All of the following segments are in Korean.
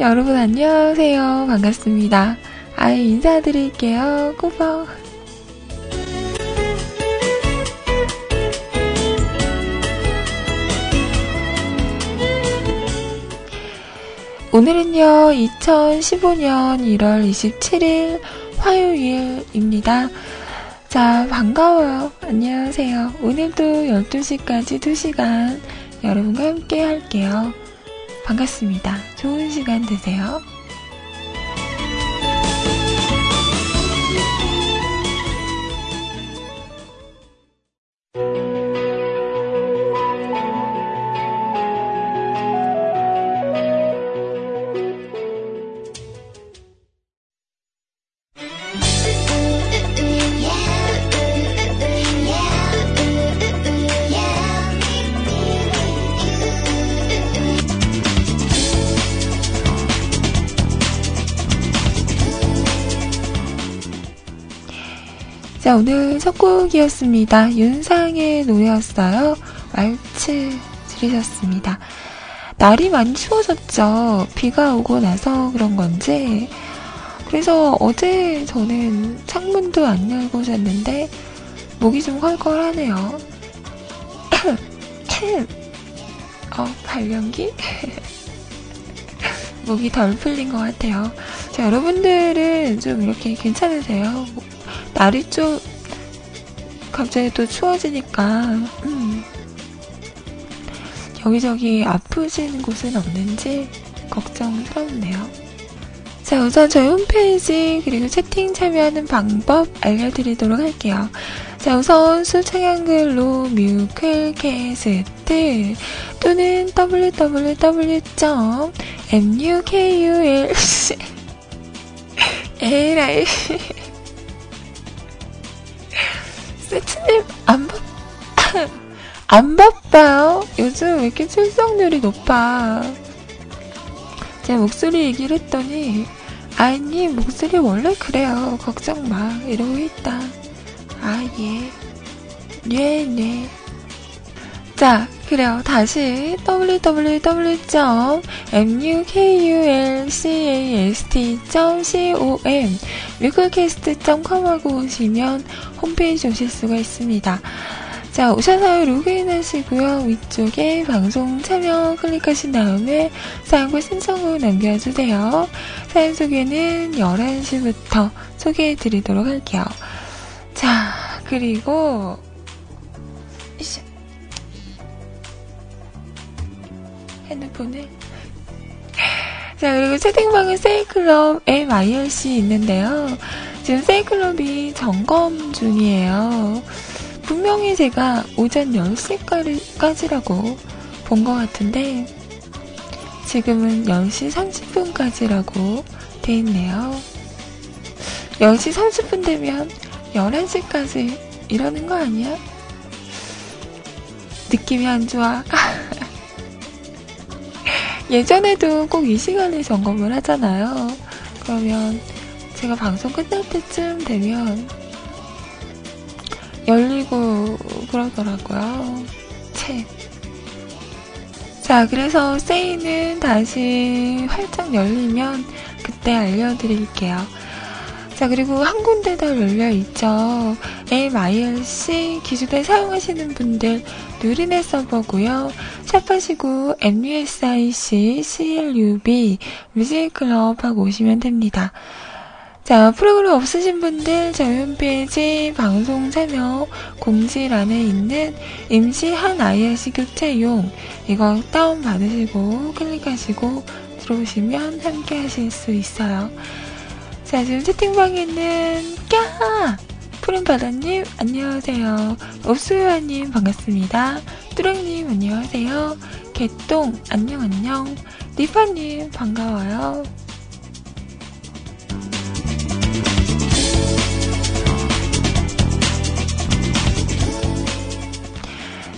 여러분 안녕하세요. 반갑습니다. 아이 인사드릴게요. 꾸벅. 오늘은요, 2015년 1월 27일 화요일입니다. 자, 반가워요. 안녕하세요. 오늘도 12시까지 2시간 여러분과 함께 할게요. 반갑습니다. 좋은 시간 되세요. 오늘 첫 곡이었습니다. 윤상의 노래였어요. 왈츠 들으셨습니다. 날이 많이 추워졌죠. 비가 오고 나서 그런 건지. 그래서 어제 저는 창문도 안 열고 잤는데 목이 좀 헐걸하네요. 어, 발연기? 목이 덜 풀린 것 같아요. 자, 여러분들은 좀 이렇게 괜찮으세요? 날이 좀 갑자기 또 추워지니까 음, 여기저기 아프신 곳은 없는지 걱정스럽네요. 자, 우선 저희 홈페이지 그리고 채팅 참여하는 방법 알려드리도록 할게요. 자, 우선 수창한글로 뮤클캐스트 또는 www.mukulc 에라 이 세츠님 안 바, 안 바빠요? 요즘 왜 이렇게 출석률이 높아? 제 목소리 얘기를 했더니 아이님 목소리 원래 그래요. 걱정 마. 이러고 있다. 아 예. 네 네. 자, 그래요. 다시 www.mukulcast.com 뮤클캐스트.com 하고 오시면 홈페이지 오실 수가 있습니다. 자, 오셔서 로그인 하시고요. 위쪽에 방송 참여 클릭하신 다음에 사연과 신청을 남겨주세요. 사연 소개는 11시부터 소개해 드리도록 할게요. 자, 그리고, 핸드폰을. 자, 그리고 채팅방은 세이클럽 MIRC 있는데요. 지금 세이클럽이 점검 중이에요. 분명히 제가 오전 10시까지라고 본 것 같은데, 지금은 10시 30분까지라고 돼 있네요. 10시 30분 되면 11시까지 이러는 거 아니야? 느낌이 안 좋아. 예전에도 꼭 이 시간에 점검을 하잖아요. 그러면 제가 방송 끝날 때쯤 되면 열리고 그러더라고요. 채. 자, 그래서 세이는 다시 활짝 열리면 그때 알려드릴게요. 자, 그리고 한 군데 더 열려있죠. MIRC 기존에 사용하시는 분들 누리넷 서버고요. 샵하시고 MUSIC CLUB 뮤직클럽 하고 오시면 됩니다. 자, 프로그램 없으신 분들 저희 홈페이지 방송 참여 공지란에 있는 임시한 IRC 교체용 이거 다운받으시고 클릭하시고 들어오시면 함께 하실 수 있어요. 자, 지금 채팅방에는 까! 푸른바다님, 안녕하세요. 옵수요아님, 반갑습니다. 뚜랑님, 안녕하세요. 개똥, 안녕, 안녕. 리파님, 반가워요.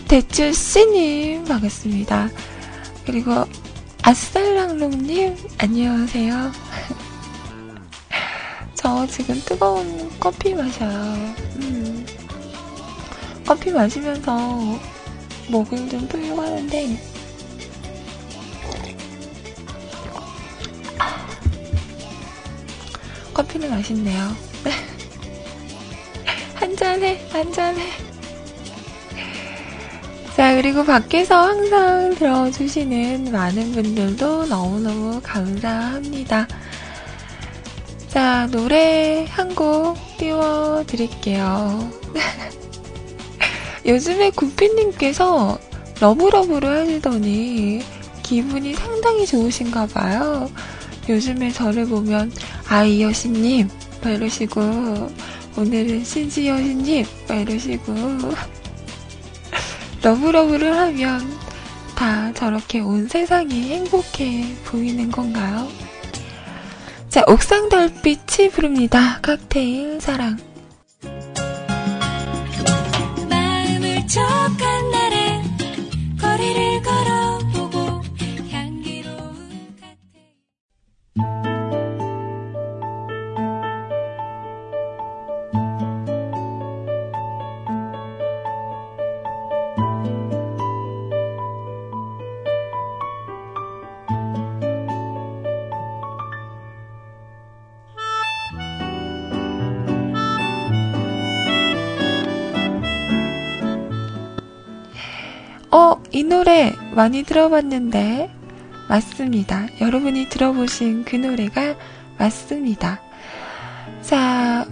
대추씨님, 반갑습니다. 그리고 아살랑롱님, 안녕하세요. 저 지금 뜨거운 커피 마셔요. 음. 커피 마시면서 목을 좀 풀려고 하는데, 커피는 맛있네요. 한 잔해, 한 잔해. 자, 그리고 밖에서 항상 들어주시는 많은 분들도 너무너무 감사합니다. 자, 노래 한 곡 띄워드릴게요. 요즘에 구피님께서 love love를 하시더니 기분이 상당히 좋으신가 봐요. 요즘에 저를 보면 아이 여신님 막 이러시고 오늘은 신지 여신님 막 이러시고 love love를 하면 다 저렇게 온 세상이 행복해 보이는 건가요? 자, 옥상 달빛이 부릅니다. 칵테일 사랑. 이 노래 많이 들어봤는데, 맞습니다. 여러분이 들어보신 그 노래가 맞습니다. 자,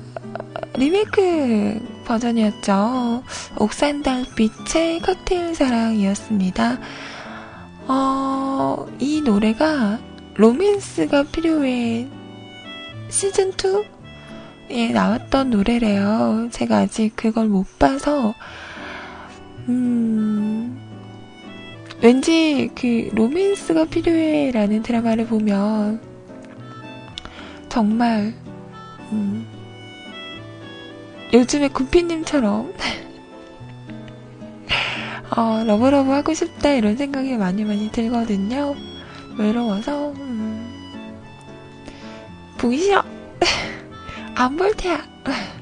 리메이크 버전이었죠. 옥산 달빛의 칵테일 사랑이었습니다. 어, 이 노래가 로맨스가 필요해 시즌2에 나왔던 노래래요. 제가 아직 그걸 못 봐서, 음, 왠지 그 로맨스가 필요해 라는 드라마를 보면 정말 음, 요즘에 구피님처럼 어, love love 하고 싶다 이런 생각이 많이 많이 들거든요. 외로워서 음, 보기 싫어. 안 볼 테야.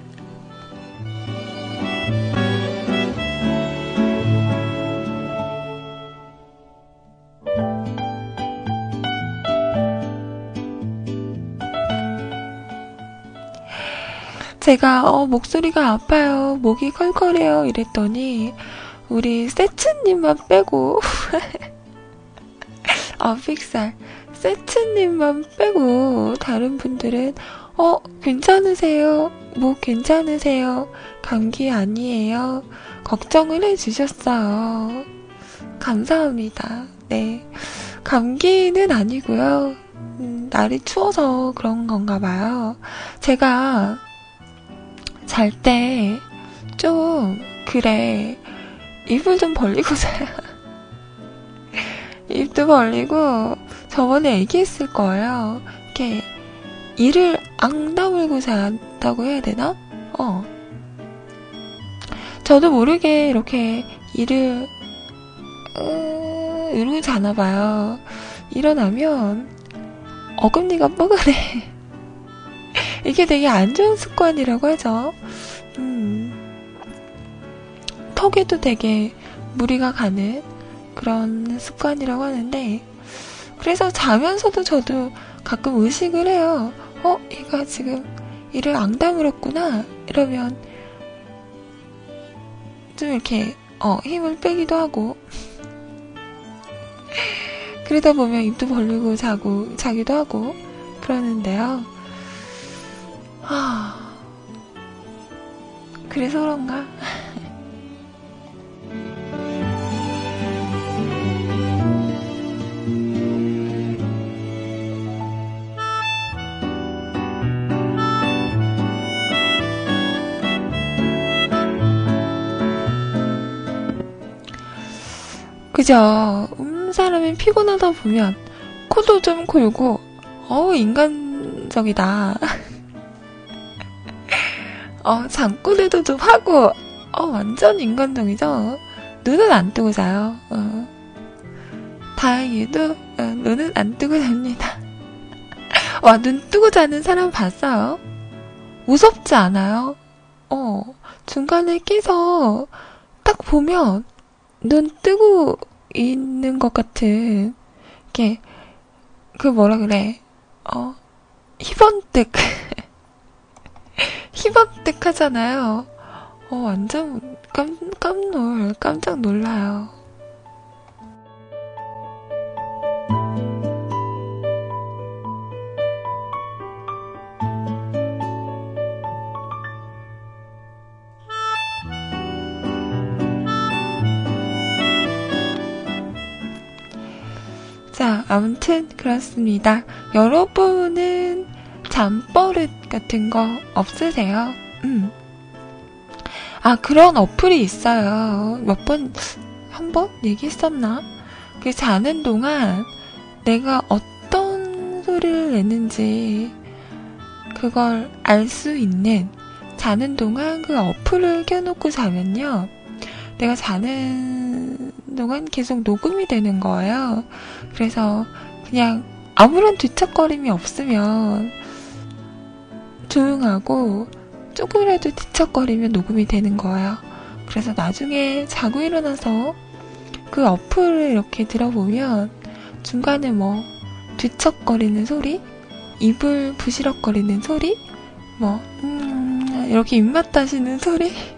제가 어, 목소리가 아파요. 목이 컬컬해요. 이랬더니 우리 세츠님만 빼고 아 픽살 세츠님만 빼고 다른 분들은 어 괜찮으세요? 목 괜찮으세요? 감기 아니에요? 걱정을 해주셨어요. 감사합니다. 네 감기는 아니고요. 음, 날이 추워서 그런 건가 봐요. 제가 잘 때 좀 그래 입을 좀 벌리고 자요. 입도 벌리고 저번에 얘기했을 거예요. 이렇게 이를 앙 다물고 잔다고 해야 되나? 어. 저도 모르게 이렇게 이를 으, 이러고 자나 봐요. 일어나면 어금니가 뻐근해. 이게 되게 안 좋은 습관이라고 하죠. 음, 턱에도 되게 무리가 가는 그런 습관이라고 하는데, 그래서 자면서도 저도 가끔 의식을 해요. 어, 얘가 지금 이를 앙다물었구나. 이러면 좀 이렇게, 어, 힘을 빼기도 하고. 그러다 보면 입도 벌리고 자고, 자기도 하고, 그러는데요. 아, 그래서 그런가? 그죠. 음, 사람이 피곤하다 보면 코도 좀 골고, 어우, 인간적이다. 어, 잠꼬대도 좀 하고, 어, 완전 인간적이죠? 눈은 안 뜨고 자요. 어. 다행히도, 어, 눈은 안 뜨고 잡니다. 와, 눈 뜨고 자는 사람 봤어요? 무섭지 않아요? 어, 중간에 깨서 딱 보면 눈 뜨고 있는 것 같은, 게, 그 뭐라 그래, 어, 희번뜩. 희박득하잖아요. 어, 완전 깜, 깜놀, 깜짝 놀라요. 자, 아무튼 그렇습니다. 여러분은 잠버릇 같은 거 없으세요? 음. 아, 그런 어플이 있어요. 몇 번, 한 번 얘기했었나? 그 자는 동안 내가 어떤 소리를 내는지 그걸 알 수 있는 자는 동안 그 어플을 켜놓고 자면요. 내가 자는 동안 계속 녹음이 되는 거예요. 그래서 그냥 아무런 뒤척거림이 없으면 조용하고 조금이라도 뒤척거리면 녹음이 되는 거예요. 그래서 나중에 자고 일어나서 그 어플을 이렇게 들어보면 중간에 뭐 뒤척거리는 소리, 입을 부시럭거리는 소리, 뭐, 음, 이렇게 입맛 다시는 소리,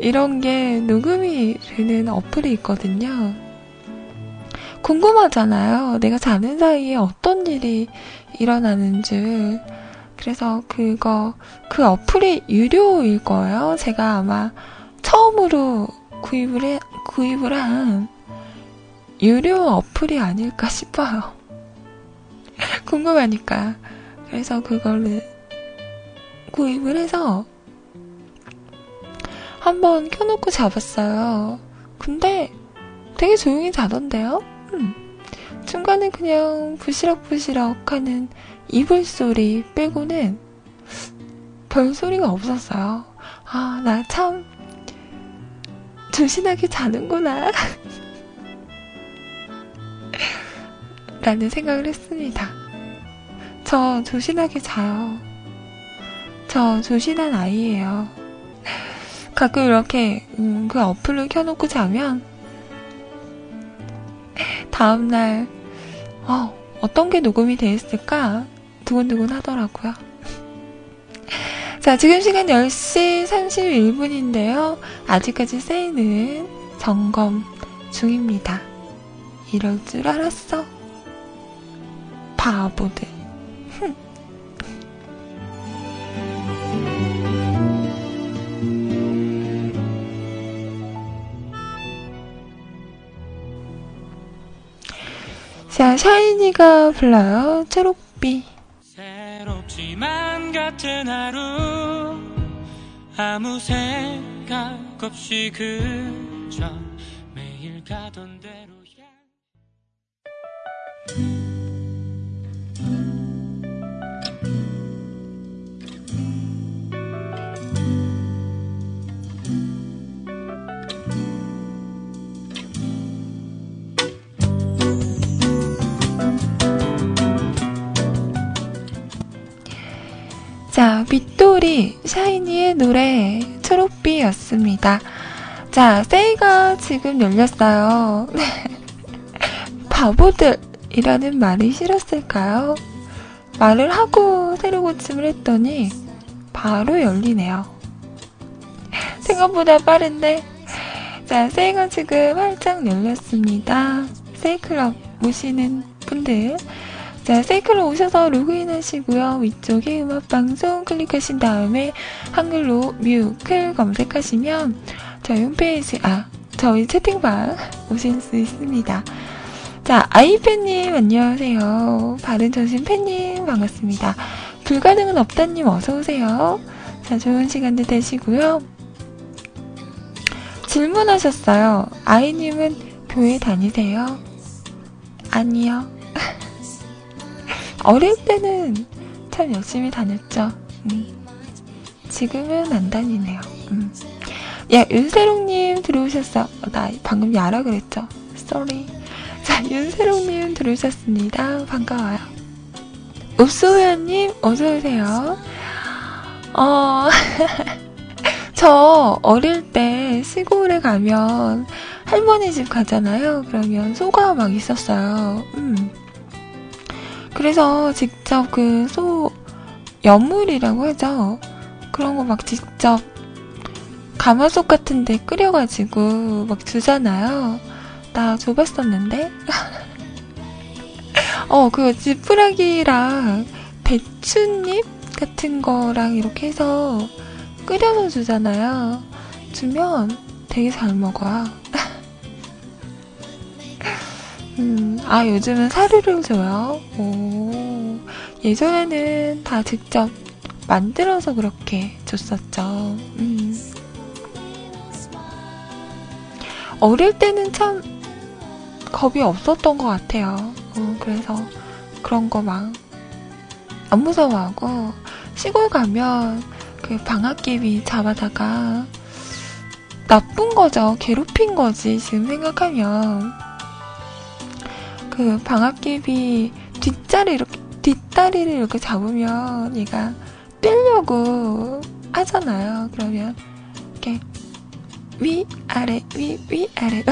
이런 게 녹음이 되는 어플이 있거든요. 궁금하잖아요. 내가 자는 사이에 어떤 일이 일어나는 줄. 그래서 그거, 그 어플이 유료일 거예요. 제가 아마 처음으로 구입을 해, 구입을 한 유료 어플이 아닐까 싶어요. 궁금하니까. 그래서 그거를 구입을 해서 한번 켜놓고 잡았어요. 근데 되게 조용히 자던데요? 음. 중간에 그냥 부시럭부시럭 하는 이불 소리 빼고는 별 소리가 없었어요. 아, 나 참 조신하게 자는구나. 라는 생각을 했습니다. 저 조신하게 자요. 저 조신한 아이예요. 가끔 이렇게 음, 그 어플을 켜놓고 자면 다음날 어, 어떤 게 녹음이 돼 있을까 두근두근 하더라고요. 자, 지금 시간 10시 31분인데요. 아직까지 세이는 점검 중입니다. 이럴 줄 알았어. 바보들. 자, 샤이니가 불러요. 초록비. 새롭지만 같은 하루 아무 생각 없이 그저 매일 가던 대로야 자, 빗돌이 샤이니의 노래 초록비였습니다. 자, 세이가 지금 열렸어요. 네. 바보들이라는 말이 싫었을까요? 말을 하고 새로 고침을 했더니 바로 열리네요. 생각보다 빠른데. 자, 세이가 지금 활짝 열렸습니다. 세이클럽 모시는 분들 자, 세이클로 오셔서 로그인 하시고요. 위쪽에 음악방송 클릭하신 다음에 한글로 뮤클 검색하시면 저희 홈페이지, 아, 저희 채팅방 오실 수 있습니다. 자, 아이팬님 안녕하세요. 바른정신 팬님 반갑습니다. 불가능은 없다님 어서오세요. 자, 좋은 시간들 되시고요. 질문하셨어요. 아이님은 교회 다니세요? 아니요. 어릴 때는 참 열심히 다녔죠. 음. 지금은 안 다니네요. 음. 야, 윤세롱님 들어오셨어. 어, 나 방금 야라 그랬죠. 쏘리. 자, 윤세롱님 들어오셨습니다. 반가워요. 읍소회원님, 어서오세요. 어, 저 어릴 때 시골에 가면 할머니 집 가잖아요. 그러면 소가 막 있었어요. 음. 그래서 직접 그 소, 연물이라고 하죠. 그런 거 막 직접 가마솥 같은데 끓여가지고 막 주잖아요. 나 줘봤었는데. 어, 그 지푸라기랑 배추잎 같은 거랑 이렇게 해서 끓여서 주잖아요. 주면 되게 잘 먹어요. 음, 아, 요즘은 사료를 줘요. 오, 예전에는 다 직접 만들어서 그렇게 줬었죠. 음. 어릴 때는 참 겁이 없었던 것 같아요. 어, 그래서 그런 거 막 안 무서워하고 시골 가면 그 방앗개비 잡아다가 나쁜 거죠. 괴롭힌 거지. 지금 생각하면 그 방앗개비 뒷자리 이렇게 뒷다리를 이렇게 잡으면 얘가 떼려고 하잖아요. 그러면 이렇게 위 아래 위 위 아래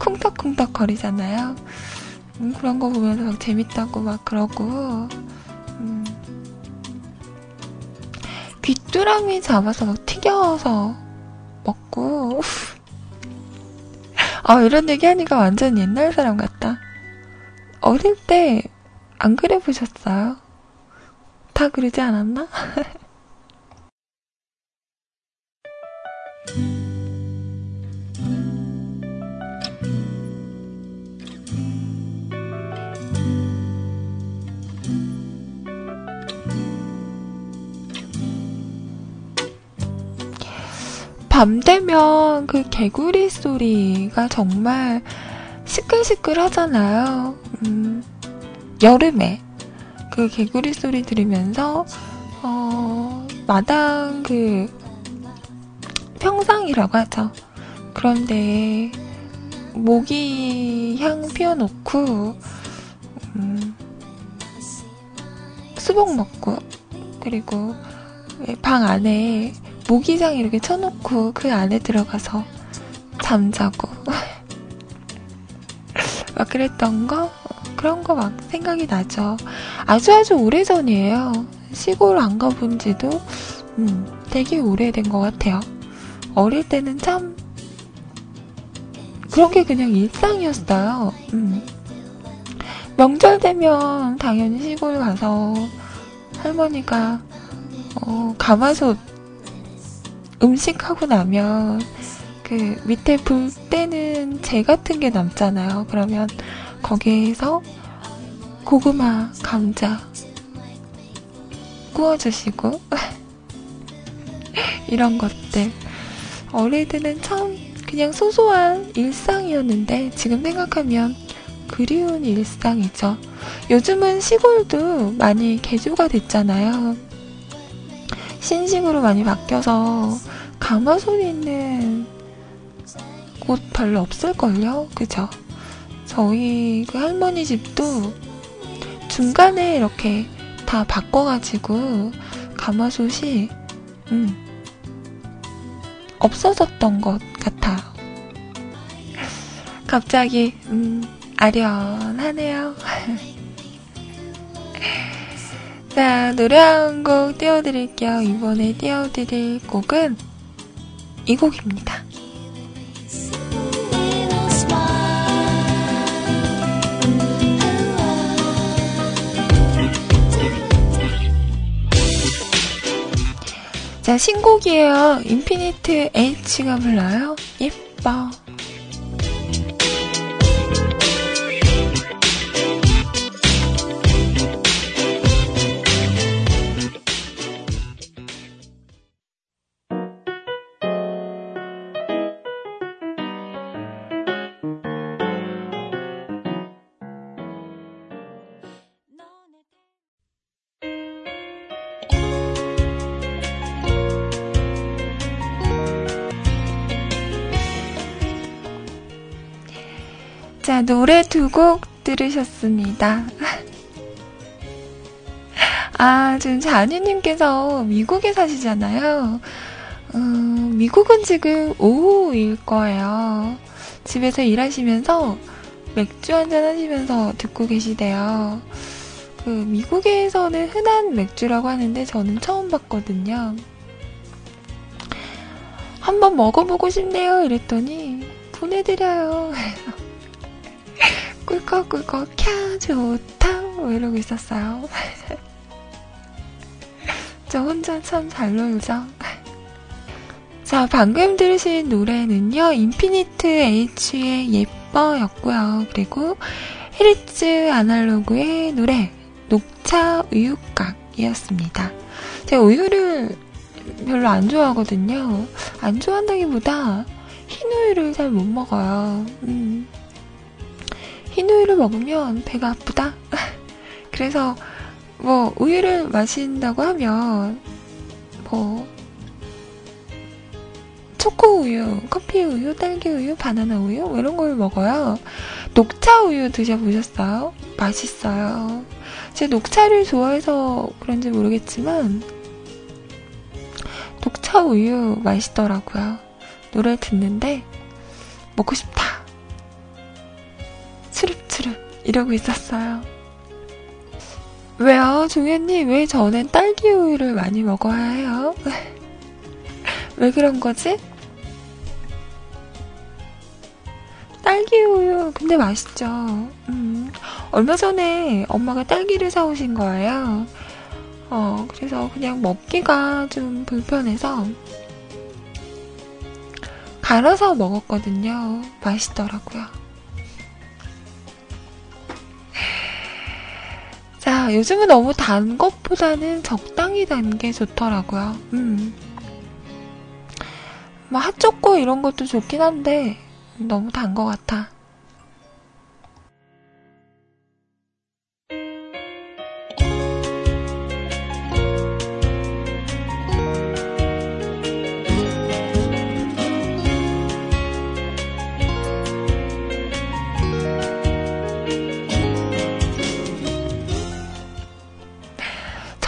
쿵떡쿵떡 거리잖아요. 음, 그런 거 보면서 막 재밌다고 막 그러고 음. 귀뚜라미 잡아서 막 튀겨서 먹고 아 이런 얘기 하니까 완전 옛날 사람 같다. 어릴 때 안 그래 보셨어요? 다 그러지 않았나? 밤 되면 그 개구리 소리가 정말 시끌시끌 하잖아요. 음, 여름에 그 개구리 소리 들으면서 어, 마당 그 평상이라고 하죠. 그런데 모기 향 피워놓고 음, 수복 먹고 그리고 방 안에 모기장 이렇게 쳐놓고 그 안에 들어가서 잠자고 막 그랬던 거 그런 거 막 생각이 나죠. 아주 아주 오래 전이에요. 시골 안 가본 지도 음, 되게 오래된 것 같아요. 어릴 때는 참 그런 게 그냥 일상이었어요. 음. 명절 되면 당연히 시골 가서 할머니가 어, 가마솥 음식하고 나면 그 밑에 불 때는 재 같은 게 남잖아요. 그러면 거기에서 고구마, 감자 구워주시고 이런 것들 어릴 때는 참 그냥 소소한 일상이었는데 지금 생각하면 그리운 일상이죠. 요즘은 시골도 많이 개조가 됐잖아요. 신식으로 많이 바뀌어서 가마솥 있는 곳 별로 없을걸요? 그죠? 저희 그 할머니 집도 중간에 이렇게 다 바꿔가지고 가마솥이 음, 없어졌던 것 같아요. 갑자기 음, 아련하네요. 자, 노래 한 곡 띄워드릴게요. 이번에 띄워드릴 곡은 이 곡입니다. 자, 신곡이에요. 인피니트 H가 불러요. 예뻐. 노래 두 곡 들으셨습니다. 아, 지금 자니님께서 미국에 사시잖아요. 음, 미국은 지금 오후일 거예요. 집에서 일하시면서 맥주 한잔 하시면서 듣고 계시대요. 그 미국에서는 흔한 맥주라고 하는데 저는 처음 봤거든요. 한번 먹어보고 싶네요. 이랬더니 보내드려요. 꿀꺽꿀꺽 캬 좋다 뭐 이러고 있었어요. 저 혼자 참 잘 놀죠. 자, 방금 들으신 노래는요, 인피니트 H의 예뻐였고요. 그리고 헤리츠 아날로그의 노래, 녹차 우유곽이었습니다. 제가 우유를 별로 안 좋아하거든요. 안 좋아한다기보다 흰 우유를 잘 못 먹어요. 음. 흰우유를 먹으면 배가 아프다? 그래서 뭐 우유를 마신다고 하면 뭐 초코 우유, 커피 우유, 딸기 우유, 바나나 우유 뭐 이런 걸 먹어요. 녹차 우유 드셔보셨어요? 맛있어요. 제 녹차를 좋아해서 그런지 모르겠지만 녹차 우유 맛있더라고요. 노래 듣는데 먹고 싶다. 이러고 있었어요. 왜요, 종현님? 왜 저는 딸기 우유를 많이 먹어야 해요? 왜 그런 거지? 딸기 우유, 근데 맛있죠. 음, 얼마 전에 엄마가 딸기를 사오신 거예요. 어, 그래서 그냥 먹기가 좀 불편해서 갈아서 먹었거든요. 맛있더라고요. 자, 요즘은 너무 단 것보다는 적당히 단 게 좋더라고요. 음. 뭐 핫초코 이런 것도 좋긴 한데 너무 단 것 같아.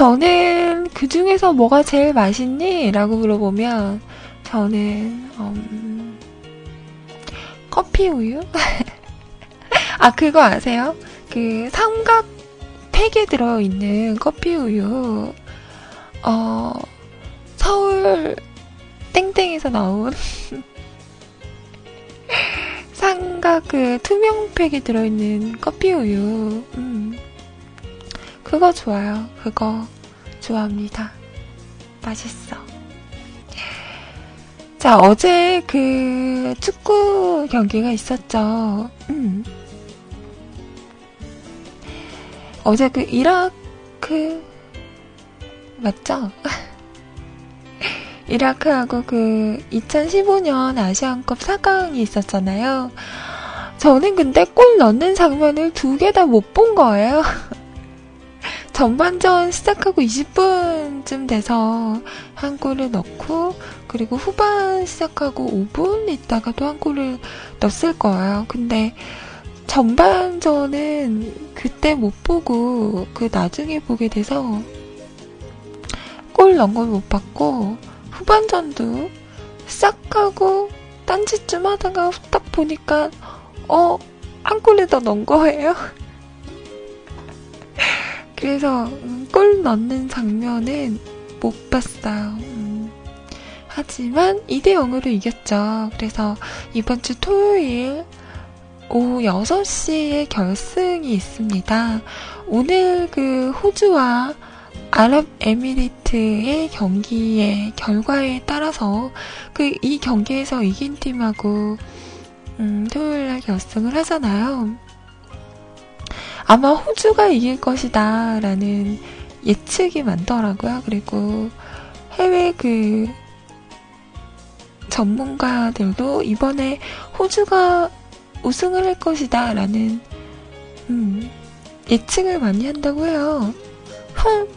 저는 그 중에서 뭐가 제일 맛있니? 라고 물어보면 저는 음, 커피 우유? 아 그거 아세요? 그 삼각 팩에 들어있는 커피 우유 어 서울 땡땡에서 나온 삼각 그 투명 팩에 들어있는 커피 우유 음. 그거 좋아요. 그거 좋아합니다. 맛있어. 자, 어제 그 축구 경기가 있었죠. 음. 어제 그 이라크, 맞죠? 이라크하고 그 2015년 아시안컵 4강이 있었잖아요. 저는 근데 골 넣는 장면을 두 개 다 못 본 거예요. 전반전 시작하고 20분쯤 돼서 한 골을 넣고 그리고 후반 시작하고 5분 있다가 또 한 골을 넣었을 거예요. 근데 전반전은 그때 못 보고 그 나중에 보게 돼서 골 넣은 걸 못 봤고 후반전도 시작하고 딴짓 좀 하다가 딱 보니까 어 한 골을 더 넣은 거예요. 그래서 음, 골 넣는 장면은 못 봤어요. 음. 하지만 2대 0으로 이겼죠. 그래서 이번 주 토요일 오후 6시에 결승이 있습니다. 오늘 그 호주와 아랍에미리트의 경기의 결과에 따라서 그 이 경기에서 이긴 팀하고 음, 토요일 날 결승을 하잖아요. 아마 호주가 이길 것이다 라는 예측이 많더라고요. 그리고 해외 그 전문가들도 이번에 호주가 우승을 할 것이다 라는 음, 예측을 많이 한다고 해요. 흥!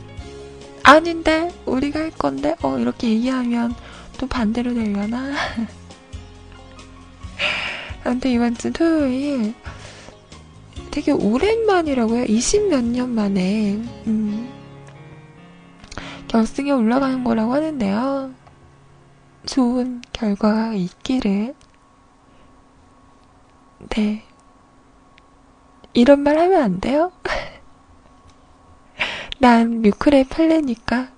아닌데? 우리가 할 건데? 어, 이렇게 얘기하면 또 반대로 되려나? 근데 이번 주 토요일 되게 오랜만이라고요. 20 몇 년 만에 음, 결승에 올라가는 거라고 하는데요. 좋은 결과가 있기를. 네. 이런 말 하면 안 돼요? 난 뮤클에 팔래니까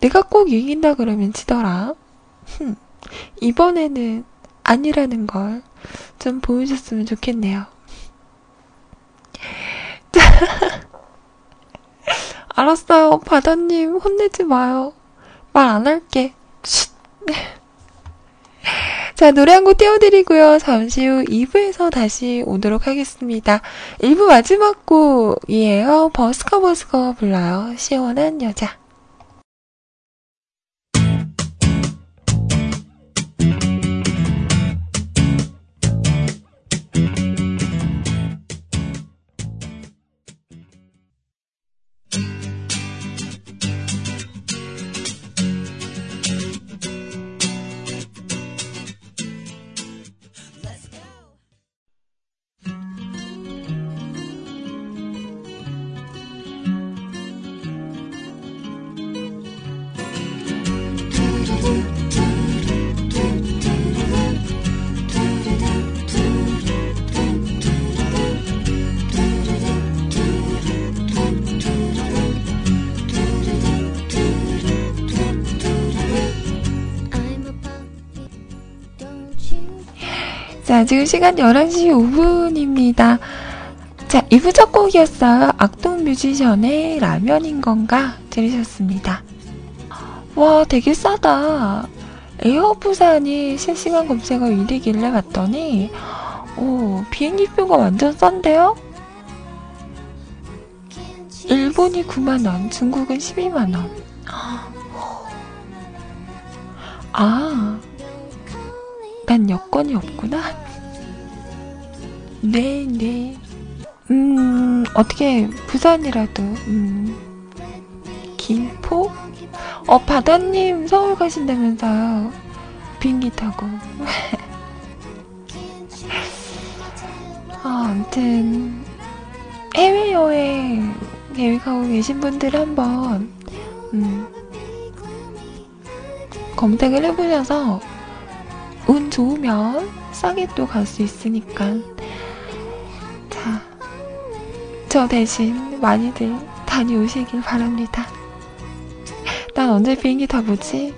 내가 꼭 이긴다 그러면 지더라. 이번에는 아니라는 걸 좀 보여줬으면 좋겠네요. 알았어요. 바다님, 혼내지 마요. 말 안 할게. 자, 노래 한 곡 띄워드리고요. 잠시 후 2부에서 다시 오도록 하겠습니다. 1부 마지막 곡이에요. 버스커 버스커 불러요. 시원한 여자. 자, 지금 시간 11시 5분입니다. 자, 2부 첫 곡이었어요. 악동 뮤지션의 라면인 건가? 들으셨습니다. 와, 되게 싸다. 에어 부산이 실시간 검색어 1위길래 봤더니, 오, 비행기표가 완전 싼데요? 일본이 9만원, 중국은 12만원. 아, 난 여권이 없구나. 네, 네. 음, 어떻게, 부산이라도, 음, 김포? 어, 바다님 서울 가신다면서요. 비행기 타고. 아, 아무튼, 해외여행 계획하고 계신 분들 한번, 음, 검색을 해보셔서, 운 좋으면 싸게 또 갈 수 있으니까. 자, 저 대신 많이들 다녀오시길 바랍니다. 난 언제 비행기 타보지?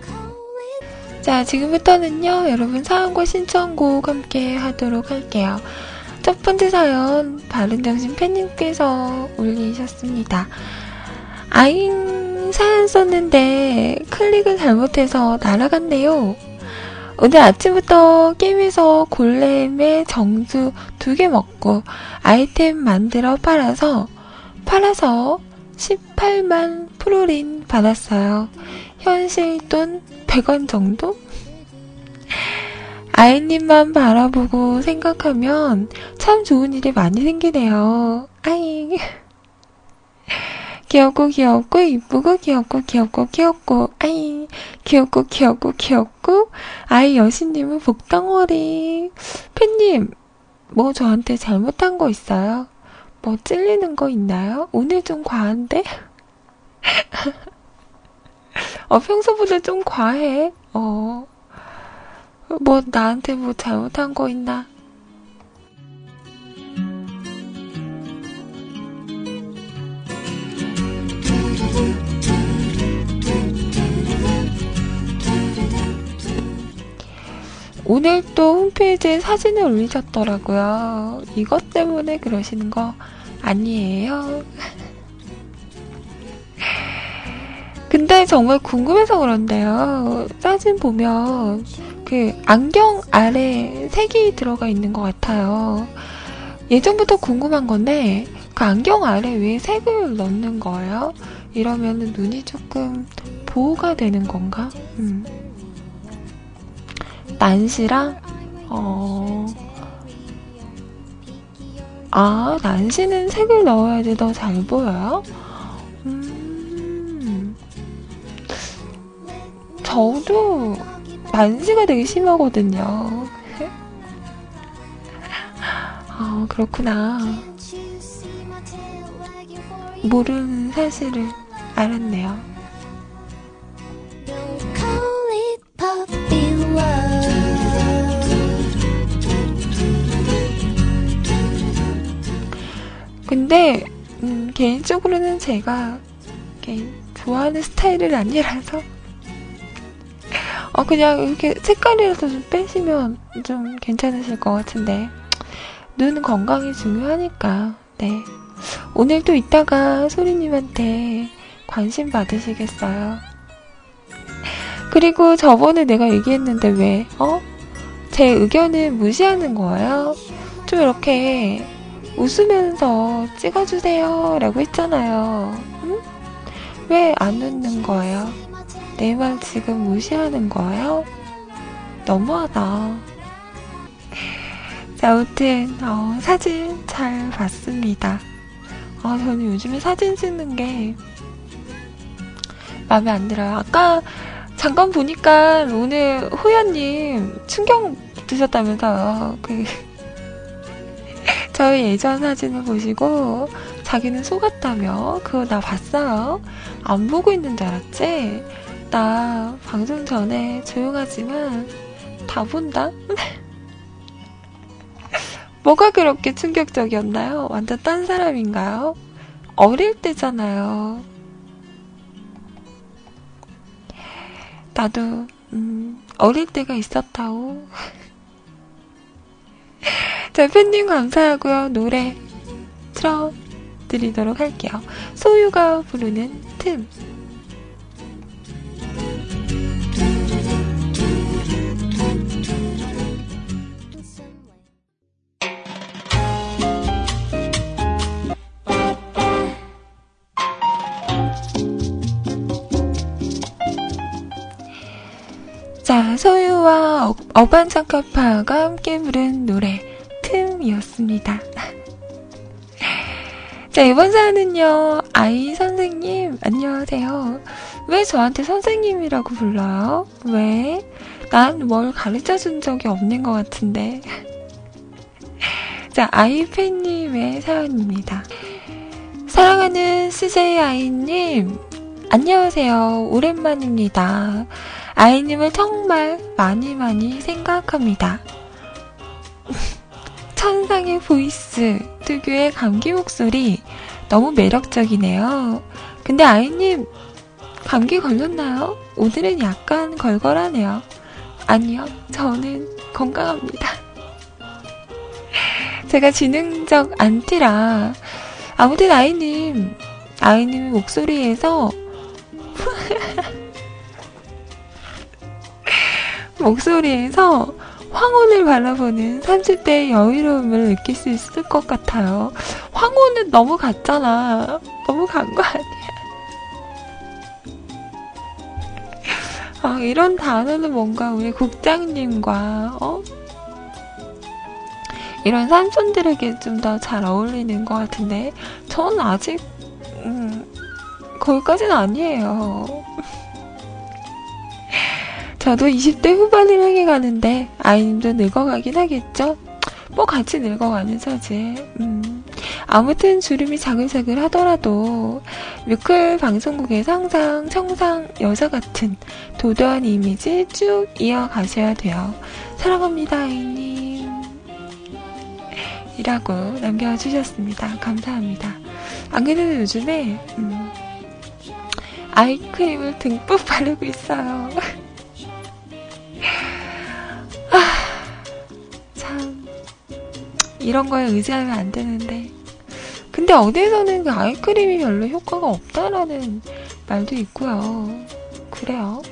자, 지금부터는요, 여러분 사연과 신청곡 함께 하도록 할게요. 첫 번째 사연, 바른정신 팬님께서 올리셨습니다. 아잉, 사연 썼는데 클릭을 잘못해서 날아갔네요. 오늘 아침부터 게임에서 골렘의 정수 두 개 먹고 아이템 만들어 팔아서 팔아서 18만 프로린 받았어요. 현실 돈 100원 정도? 아이님만 바라보고 생각하면 참 좋은 일이 많이 생기네요. 아잉. 귀엽고 귀엽고 이쁘고 귀엽고 귀엽고 귀엽고 아이 귀엽고 귀엽고 귀엽고 아이 여신님은 복덩어리 팬님 뭐 저한테 잘못한 거 있어요? 뭐 찔리는 거 있나요? 오늘 좀 과한데? 어 평소보다 좀 과해 어뭐 나한테 뭐 잘못한 거 있나? 오늘 또 홈페이지에 사진을 올리셨더라고요. 이것 때문에 그러시는 거 아니에요? 근데 정말 궁금해서 그런데요. 사진 보면 그 안경 아래 색이 들어가 있는 것 같아요. 예전부터 궁금한 건데 그 안경 아래 왜 색을 넣는 거예요? 이러면 눈이 조금 보호가 되는 건가? 음. 난시랑 어. 아, 난시는 색을 넣어야지 더 잘 보여요? 음. 저도 난시가 되게 심하거든요. 아, 그렇구나. 모르는 사실을 알았네요. 근데 음, 개인적으로는 제가 이렇게 좋아하는 스타일은 아니라서. 어 그냥 이렇게 색깔이라도 좀 빼시면 좀 괜찮으실 것 같은데. 눈 건강이 중요하니까. 네. 오늘 도 이따가 소리님한테 관심 받으시겠어요. 그리고 저번에 내가 얘기했는데 왜 어? 제 의견을 무시하는 거예요? 좀 이렇게 웃으면서 찍어주세요 라고 했잖아요. 응? 왜 안 웃는 거예요? 내 말 지금 무시하는 거예요? 너무하다. 자, 아무튼, 어, 사진 잘 봤습니다. 아, 저는 요즘에 사진 찍는 게 마음에 안 들어요. 아까 잠깐 보니까 오늘 호연님 충격 드셨다면서요. 그, 저희 예전 사진을 보시고 자기는 속았다며 그거 나 봤어요. 안 보고 있는 줄 알았지? 나 방송 전에 조용하지만 다 본다? 뭐가 그렇게 충격적이었나요? 완전 딴 사람인가요? 어릴 때잖아요. 나도, 음, 어릴 때가 있었다오. 자, 팬님 감사하고요. 노래 틀어드리도록 할게요. 소유가 부르는 틈. 자, 소유와 어, 반장카파가 함께 부른 노래 틈이었습니다. 자, 이번 사연은요, 아이 선생님, 안녕하세요. 왜 저한테 선생님이라고 불러요? 왜? 난 뭘 가르쳐 준 적이 없는 것 같은데. 자, 아이팬님의 사연입니다. 사랑하는 CJ 아이님, 안녕하세요. 오랜만입니다. 아이님을 정말 많이 많이 생각합니다. 천상의 voice, 특유의 감기 목소리, 너무 매력적이네요. 근데 아이님, 감기 걸렸나요? 오늘은 약간 걸걸하네요. 아니요, 저는 건강합니다. 제가 지능적 안티라, 아무튼 아이님, 아이님 목소리에서 목소리에서 황혼을 바라보는 30대의 여유로움을 느낄 수 있을 것 같아요. 황혼은 너무 같잖아. 너무 간 거 아니야? 아, 이런 단어는 뭔가 우리 국장님과, 어? 이런 삼촌들에게 좀 더 잘 어울리는 것 같은데, 전 아직, 음, 거기까지는 아니에요. 저도 20대 후반을 향해 가는데 아이님도 늙어가긴 하겠죠? 뭐 같이 늙어가는 서지. 음. 아무튼 주름이 자글자글 하더라도 뮤클 방송국에서 항상 청상 여자 같은 도도한 이미지 쭉 이어가셔야 돼요. 사랑합니다, 아이님. 이라고 남겨주셨습니다. 감사합니다. 안 그래도 요즘에 음, 아이크림을 듬뿍 바르고 있어요. 이런 거에 의지하면 안 되는데. 근데 어디에서는 그 아이크림이 별로 효과가 없다라는 말도 있고요. 그래요.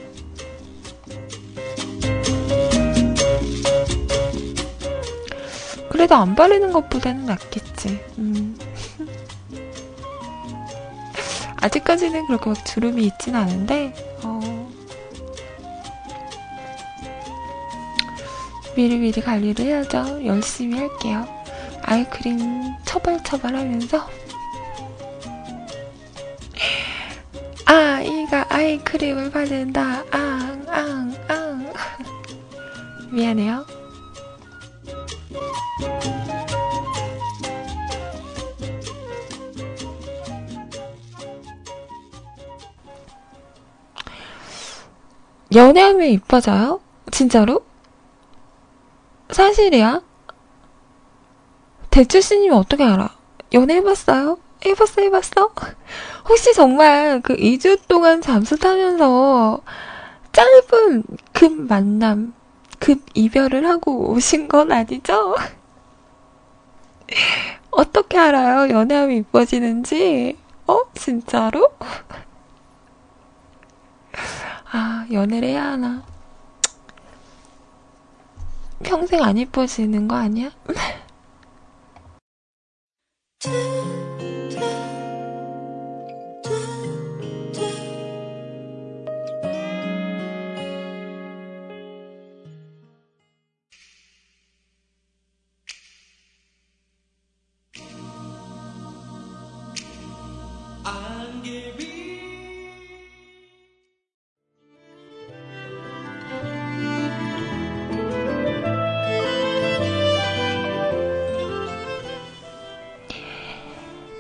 그래도 안 바르는 것보다는 낫겠지. 음. 아직까지는 그렇게 막 주름이 있진 않은데, 어, 미리미리 관리를 해야죠. 열심히 할게요. 아이크림 처벌처벌 하면서. 아이가 아이크림을 바른다. 앙, 앙, 앙. 미안해요. 연애하면 이뻐져요? 진짜로? 사실이야? 대출씨님이 어떻게 알아? 연애해봤어요? 해봤어, 해봤어? 혹시 정말 그 2주 동안 잠수 타면서 짧은 급 만남, 급 이별을 하고 오신 건 아니죠? 어떻게 알아요? 연애하면 이뻐지는지? 어? 진짜로? 아, 연애를 해야 하나? 평생 안 이뻐지는 거 아니야? Two.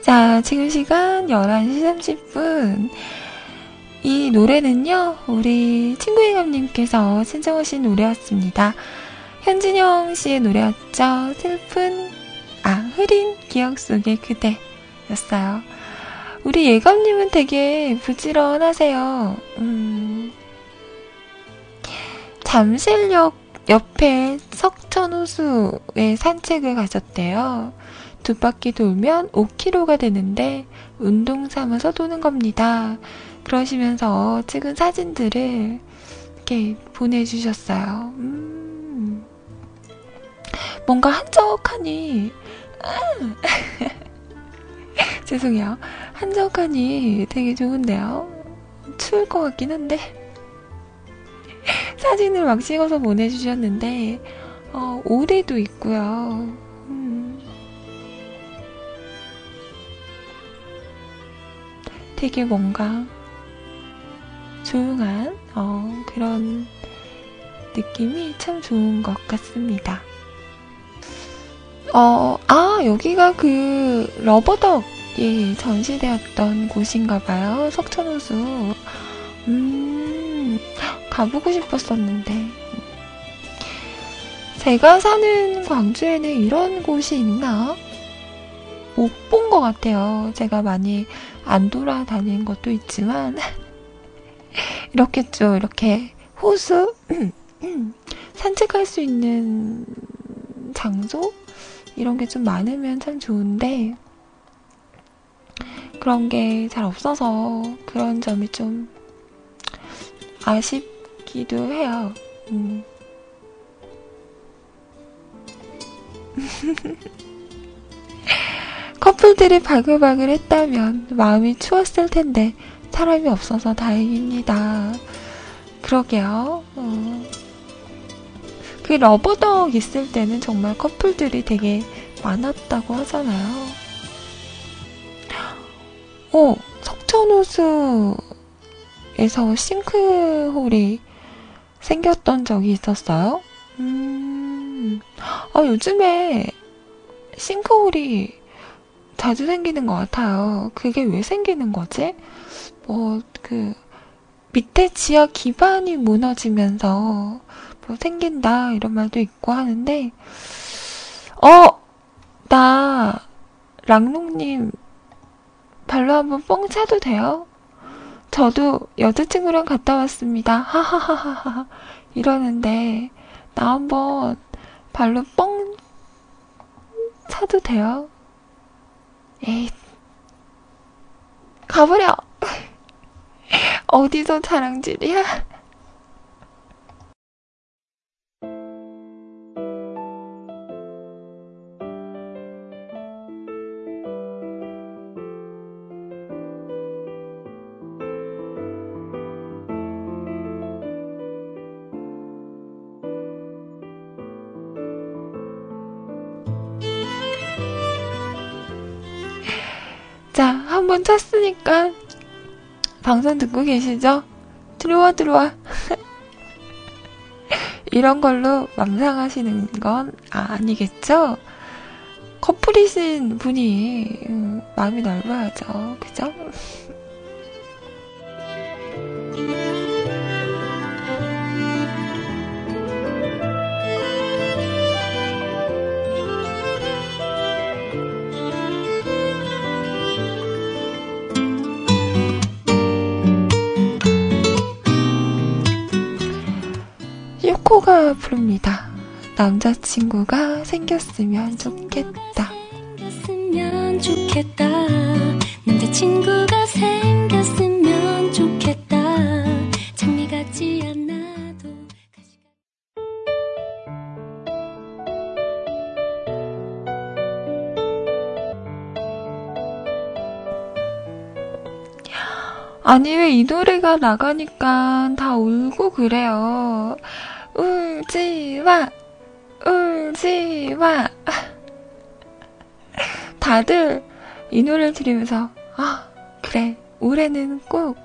자, 지금 시간 11시 30분. 이 노래는요, 우리 친구이감님께서 신청하신 노래였습니다. 현진영 씨의 노래였죠. 슬픈, 아, 흐린 기억 속의 그대 였어요. 우리 예감님은 되게 부지런하세요. 음, 잠실역 옆에 석천호수에 산책을 가셨대요. 두 바퀴 돌면 5km가 되는데 운동 삼아서 도는 겁니다. 그러시면서 찍은 사진들을 이렇게 보내주셨어요. 음, 뭔가 한적하니, 죄송해요. 한적하니 되게 좋은데요. 추울 것 같긴 한데. 사진을 막 찍어서 보내주셨는데, 어, 오래도 있고요. 되게 뭔가 조용한 어, 그런 느낌이 참 좋은 것 같습니다. 어, 아, 여기가 그 러버덕이 전시되었던 곳인가 봐요. 석천호수. 음, 가보고 싶었었는데. 제가 사는 광주에는 이런 곳이 있나? 못 본 것 같아요. 제가 많이 안 돌아다니는 것도 있지만 이렇게 좀 이렇게 호수 산책할 수 있는 장소 이런 게 좀 많으면 참 좋은데 그런 게 잘 없어서 그런 점이 좀 아쉽기도 해요. 음. 커플들이 바글바글 했다면 마음이 추웠을 텐데 사람이 없어서 다행입니다. 그러게요. 어. 그 러버덕 있을 때는 정말 커플들이 되게 많았다고 하잖아요. 어, 석천호수에서 싱크홀이 생겼던 적이 있었어요. 음, 아, 요즘에 싱크홀이 자주 생기는 것 같아요. 그게 왜 생기는 거지? 뭐, 그, 밑에 지하 기반이 무너지면서 뭐 생긴다, 이런 말도 있고 하는데, 어! 나, 랑롱님, 발로 한번 뻥 차도 돼요? 저도 여자친구랑 갔다 왔습니다. 하하하하. 이러는데, 나 한번 발로 뻥 차도 돼요? 에이, 가버려! 어디서 자랑질이야? 자, 한번 찼으니까 방송 듣고 계시죠? 들어와, 들어와. 이런 걸로 망상하시는 건 아니겠죠? 커플이신 분이 음, 마음이 넓어야죠. 그죠? 코코가 부릅니다. 남자친구가 생겼으면 좋겠다. 생겼으면 좋겠다. 남자친구가 생겼으면 좋겠다. 장미 같지 않아도. 아니, 왜 이 노래가 나가니까 다 울고 그래요. 울지 마! 울지 마! 다들 이 노래를 들으면서, 아, 그래, 올해는 꼭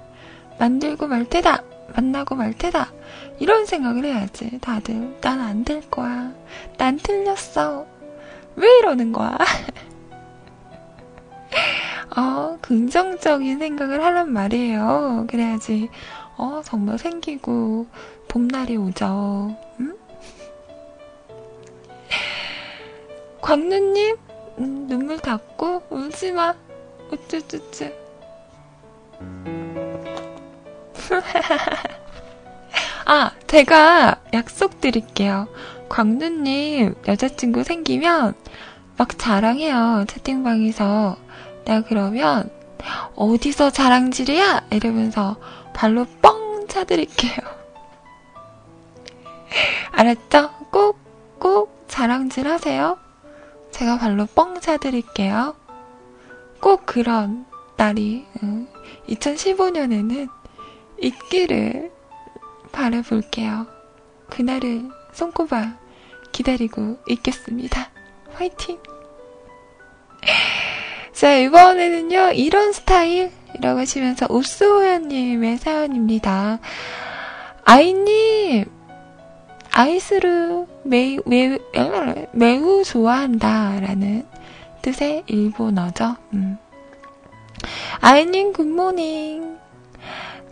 만들고 말 테다! 만나고 말 테다! 이런 생각을 해야지, 다들. 난 안 될 거야. 난 틀렸어. 왜 이러는 거야? 어, 긍정적인 생각을 하란 말이에요. 그래야지, 어, 정말 생기고, 봄날이 오죠. 응? 광누님, 음, 눈물 닦고 울지 마. 우쭈쭈쭈. 아, 제가 약속 드릴게요. 광누님 여자친구 생기면 막 자랑해요. 채팅방에서. 내가 그러면 어디서 자랑질이야? 이러면서 발로 뻥 차드릴게요. 알았죠? 꼭, 꼭 자랑질 하세요. 제가 발로 뻥 차드릴게요. 꼭 그런 날이 2015년에는 있기를 바라볼게요. 그날을 손꼽아 기다리고 있겠습니다. 화이팅! 자, 이번에는요, 이런 스타일이라고 하시면서 우스호연님의 사연입니다. 아이님, 아이스를 매우, 매우, 매우 좋아한다. 라는 뜻의 일본어죠. 음. 아이님, 굿모닝.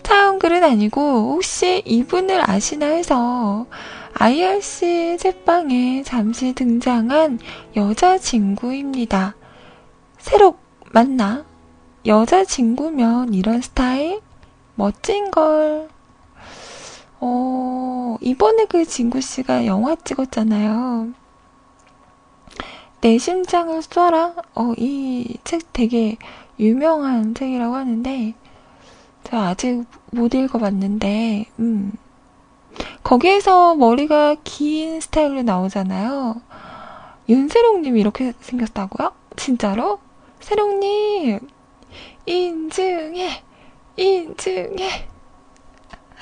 사연 글은 아니고, 혹시 이분을 아시나 해서, IRC 제빵에 잠시 등장한 여자친구입니다. 새로 만나? 여자친구면 이런 스타일? 멋진걸. 어, 이번에 그 진구 씨가 영화 찍었잖아요. 내 심장을 쏴라? 어, 이 책 되게 유명한 책이라고 하는데, 제가 아직 못 읽어봤는데, 음. 거기에서 머리가 긴 스타일로 나오잖아요. 윤세롱님이 이렇게 생겼다고요? 진짜로? 세롱님, 인증해! 인증해!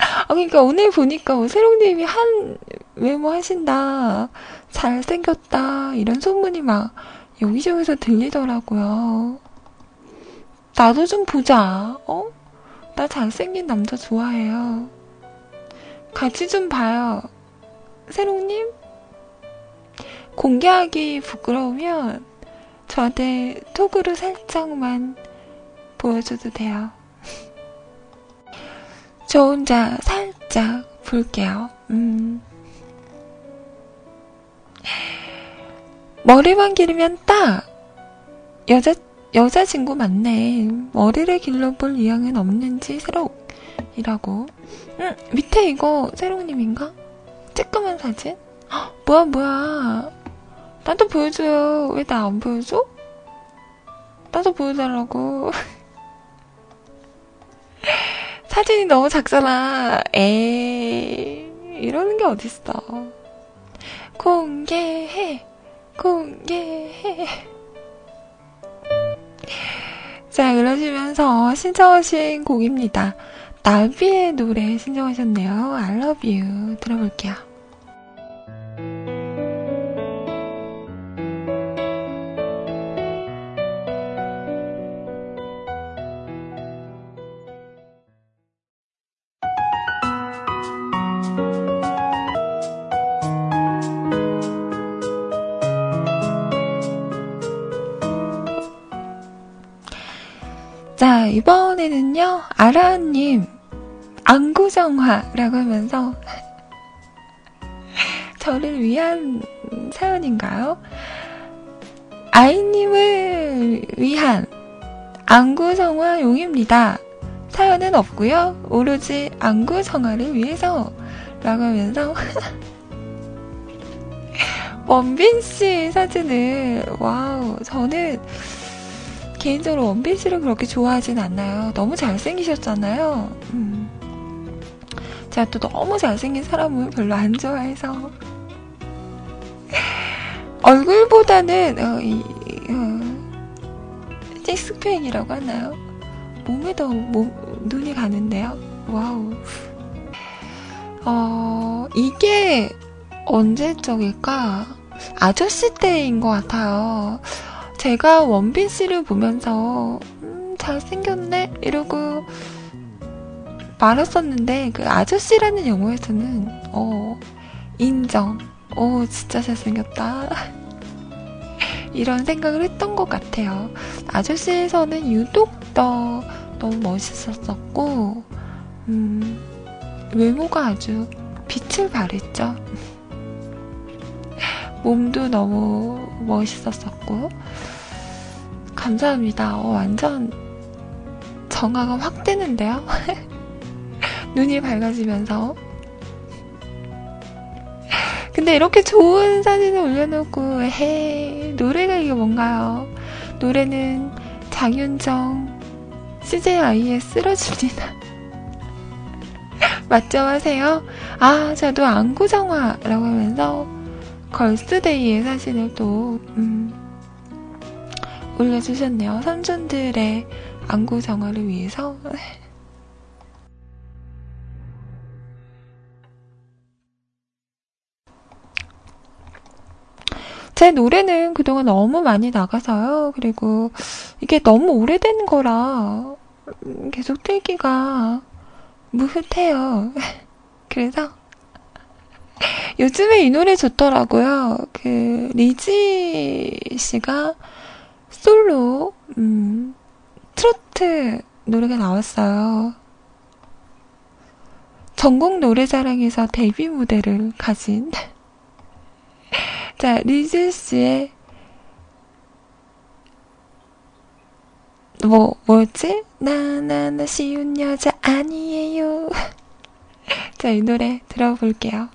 아, 그러니까 오늘 보니까 뭐 세롱님이 한 외모 하신다, 잘생겼다, 이런 소문이 막 여기저기서 들리더라고요. 나도 좀 보자, 어? 나 잘생긴 남자 좋아해요. 같이 좀 봐요. 세롱님? 공개하기 부끄러우면 저한테 톡으로 살짝만 보여줘도 돼요. 저 혼자 살짝 볼게요. 음. 머리만 기르면 딱! 여자, 여자친구 맞네. 머리를 길러볼 의향은 없는지 새록이라고. 음, 밑에 이거 새록님인가? 쬐끄만 사진? 헉, 뭐야, 뭐야. 나도 보여줘요. 왜 나 안 보여줘? 나도 보여달라고. 사진이 너무 작잖아. 에이, 이러는 게 어딨어. 공개해, 공개해. 자, 그러시면서 신청하신 곡입니다. 나비의 노래 신청하셨네요. I love you. 들어볼게요. 이번에는요, 아라님, 안구정화라고 하면서, 저를 위한 사연인가요? 아이님을 위한 안구정화 용입니다. 사연은 없고요 오로지 안구정화를 위해서 라고 하면서 원빈 씨 사진을, wow, 저는 개인적으로 원빈 씨를 그렇게 좋아하진 않나요? 너무 잘생기셨잖아요. 음. 제가 또 너무 잘생긴 사람을 별로 안 좋아해서. 얼굴보다는, 어, 이, 어, 식스팩이라고 하나요? 몸에 더 몸, 눈이 가는데요? Wow. 어, 이게 언제적일까? 아저씨 때인 것 같아요. 제가 원빈 씨를 보면서, 음, 잘생겼네? 이러고 말했었는데, 그 아저씨라는 영화에서는, 어, 인정. 어, 진짜 잘생겼다. 이런 생각을 했던 것 같아요. 아저씨에서는 유독 더 너무 멋있었었고, 음, 외모가 아주 빛을 발했죠. 몸도 너무 멋있었었고, 감사합니다. 어, 완전 정화가 확 되는데요? 눈이 밝아지면서. 근데 이렇게 좋은 사진을 올려놓고, 헤 노래가 이게 뭔가요? 노래는 장윤정, CJI에 쓰러집니다. 맞죠 하세요? 아, 저도 안구정화라고 하면서 걸스데이의 사진을 또, 음, 올려주셨네요. 삼촌들의 안구 정화를 위해서. 제 노래는 그동안 너무 많이 나가서요. 그리고 이게 너무 오래된 거라 계속 틀기가 무흐해요. 그래서 요즘에 이 노래 좋더라고요. 그 리지 씨가 솔로 음, 트로트 노래가 나왔어요. 전국 노래자랑에서 데뷔 무대를 가진 자 리즈 씨의 뭐, 뭐였지? 나나나 쉬운 여자 아니에요. 자, 이 노래 들어볼게요.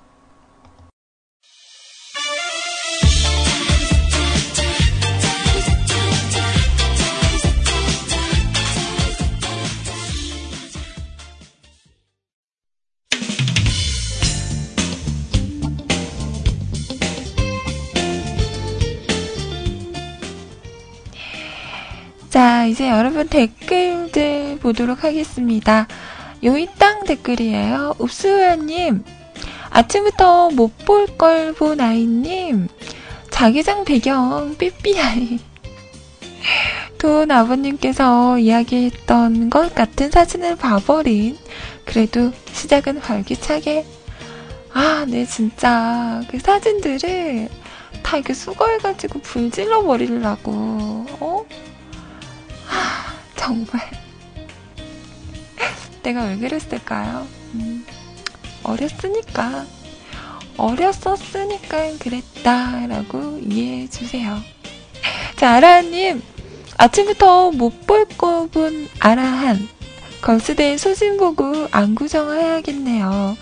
자, 이제 여러분 댓글들 보도록 하겠습니다. 요이땅 댓글이에요. 읍수연님, 아침부터 못 볼 걸 본 아이님, 자기장 배경 삐삐아이. 돈 아버님께서 이야기했던 것 같은 사진을 봐버린, 그래도 시작은 활기차게. 아, 네, 진짜. 그 사진들을 다 이렇게 수거해가지고 불질러 버리려고, 어? 정말 내가 왜 그랬을까요? 음, 어렸으니까 어렸었으니까 그랬다라고 이해해 주세요. 자 아라님 아침부터 못 볼 거 본 아라한 걸스데이 소신 보고 안구정해야겠네요.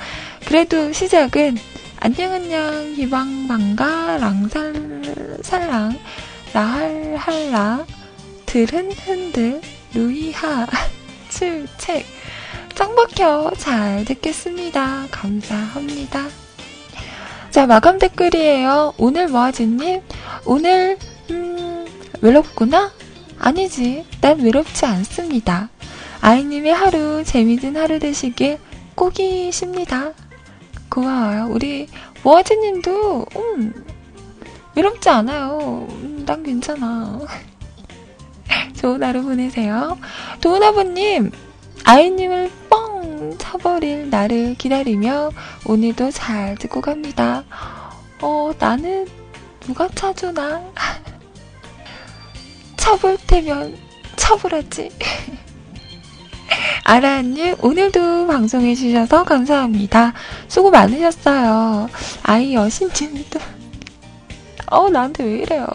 그래도 시작은 안녕 안녕 희망 반가 랑살 살랑 라할할라 들은 흔들 루이하 출첵 짱박혀 잘 듣겠습니다. 감사합니다. 자 마감 댓글이에요. 오늘 뭐하지님? 오늘 음 외롭구나? 아니지 난 외롭지 않습니다. 아이님의 하루 재미진 하루 되시길 꼭이십니다. 고마워요. 우리 모아지님도 음, 외롭지 않아요. 음, 난 괜찮아. 좋은 하루 보내세요. 도은아버님, 아이님을 뻥 차버릴 나를 기다리며 오늘도 잘 듣고 갑니다. 어, 나는 누가 차주나? 쳐볼 테면 쳐보라지. 아라님, 오늘도 방송해주셔서 감사합니다. 수고 많으셨어요. 아이 여신님도. 어, 나한테 왜 이래요.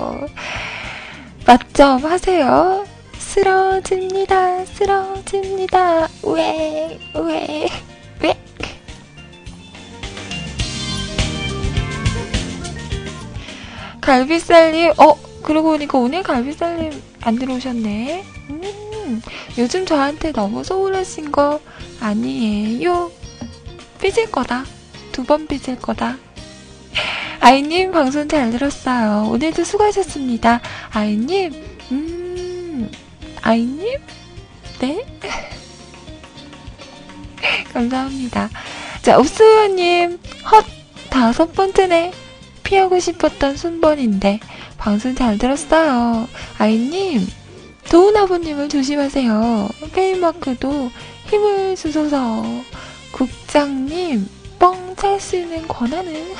맞점 하세요. 쓰러집니다. 쓰러집니다. 왜, 왜, 왜. 갈비살님, 어, 그러고 보니까 오늘 갈비살님 안 들어오셨네. 음, 요즘 저한테 너무 소홀하신 거 아니에요? 삐질 거다. 두 번 삐질 거다. 아이님, 방송 잘 들었어요. 오늘도 수고하셨습니다. 아이님, 음, 아이님? 네? 감사합니다. 자, 옥수연님, 헛, 다섯 번째네. 피하고 싶었던 순번인데, 방송 잘 들었어요. 아이님, 도훈 아버님을 조심하세요. 페이마크도 힘을 주소서. 국장님, 뻥 찰 수 있는 권한은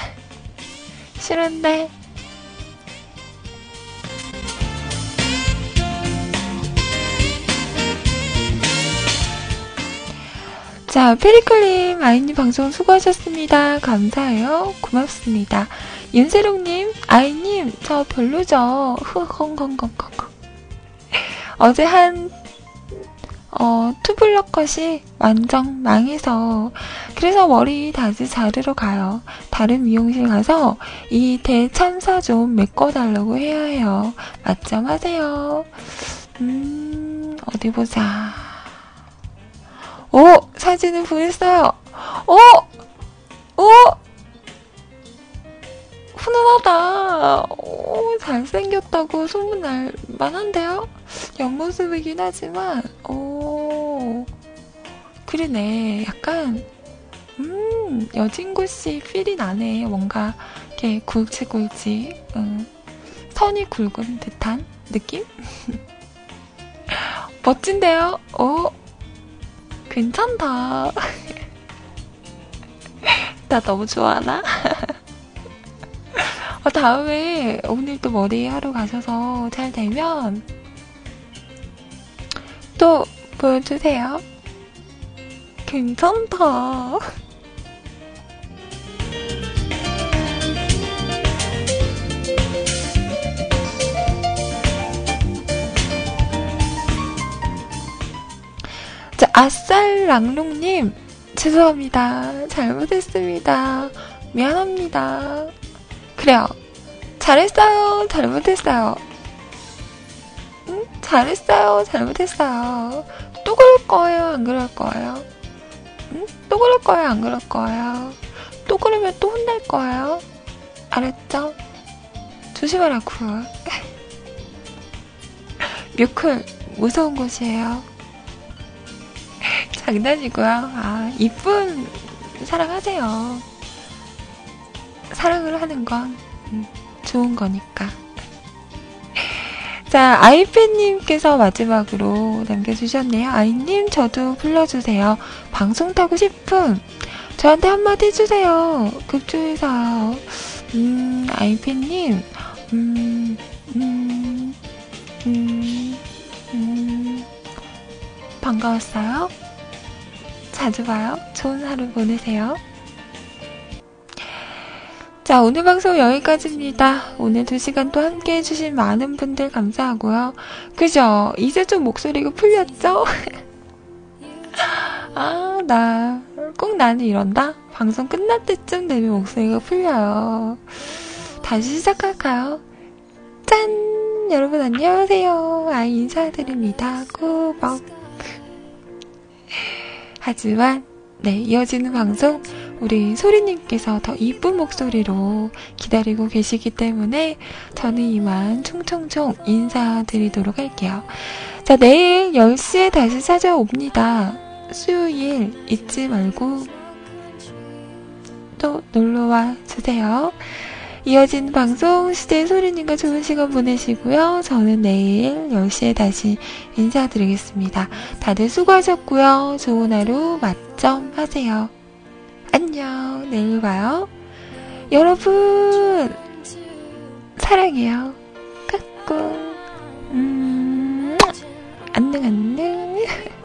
싫은데. 자, 페리클님, 아이님 방송 수고하셨습니다. 감사해요. 고맙습니다. 윤세롱님, 아이님, 저 별로죠. 흐헝헝헝헝. 어제 한, 어, 투블럭 컷이 완전 망해서, 그래서 머리 다시 자르러 가요. 다른 미용실 가서 이 대참사 좀 메꿔달라고 해야 해요. 맞점 하세요. 음, 어디 보자. 오! 사진을 보냈어요. 오! 오! 훈훈하다. 오, 잘생겼다고 소문날 만한데요? 옆모습이긴 하지만, 오, 그러네. 약간, 음, 여진구씨 필이 나네. 뭔가, 이렇게 굵직굵직, 음, 선이 굵은 듯한 느낌? 멋진데요? 오, 괜찮다. 나 너무 좋아하나? 어, 다음에 오늘 또 머리 하러 가셔서 잘 되면 또 보여주세요. 괜찮다. 자, 아쌀랑롱님, 죄송합니다. 잘못했습니다. 미안합니다. 그래요. 잘했어요. 잘못했어요. 응? 잘했어요. 잘못했어요. 또 그럴 거예요. 안 그럴 거예요. 응? 또 그럴 거예요. 안 그럴 거예요. 또 그러면 또 혼날 거예요. 알았죠? 조심하라고요. 뮤클 무서운 곳이에요. 장난이고요. 아, 이쁜 사랑하세요. 사랑을 하는 건 음, 좋은 거니까. 자, 아이팬님께서 마지막으로 남겨주셨네요. 아이님, 저도 불러주세요. 방송 타고 싶음. 저한테 한마디 해주세요. 급조해서요. 음, 아이팬님, 음, 음, 음, 음, 반가웠어요. 자주 봐요. 좋은 하루 보내세요. 자, 오늘 방송 여기까지입니다. 오늘 두 시간 또 함께 해주신 많은 분들 감사하고요. 그죠? 이제 좀 목소리가 풀렸죠? 아, 나, 꼭 나는 이런다? 방송 끝날 때쯤 되면 목소리가 풀려요. 다시 시작할까요? 짠! 여러분 안녕하세요. 아이 인사드립니다. 꾸벅. 하지만, 네, 이어지는 방송, 우리 소리님께서 더 이쁜 목소리로 기다리고 계시기 때문에 저는 이만 총총총 인사드리도록 할게요. 자, 내일 10시에 다시 찾아옵니다. 수요일 잊지 말고 또 놀러와 주세요. 이어진 방송 시대 소리님과 좋은 시간 보내시고요. 저는 내일 10시에 다시 인사드리겠습니다. 다들 수고하셨고요. 좋은 하루 맞점 하세요. 안녕. 내일 봐요. 여러분, 사랑해요. 까꿍. 음, 안녕, 안녕.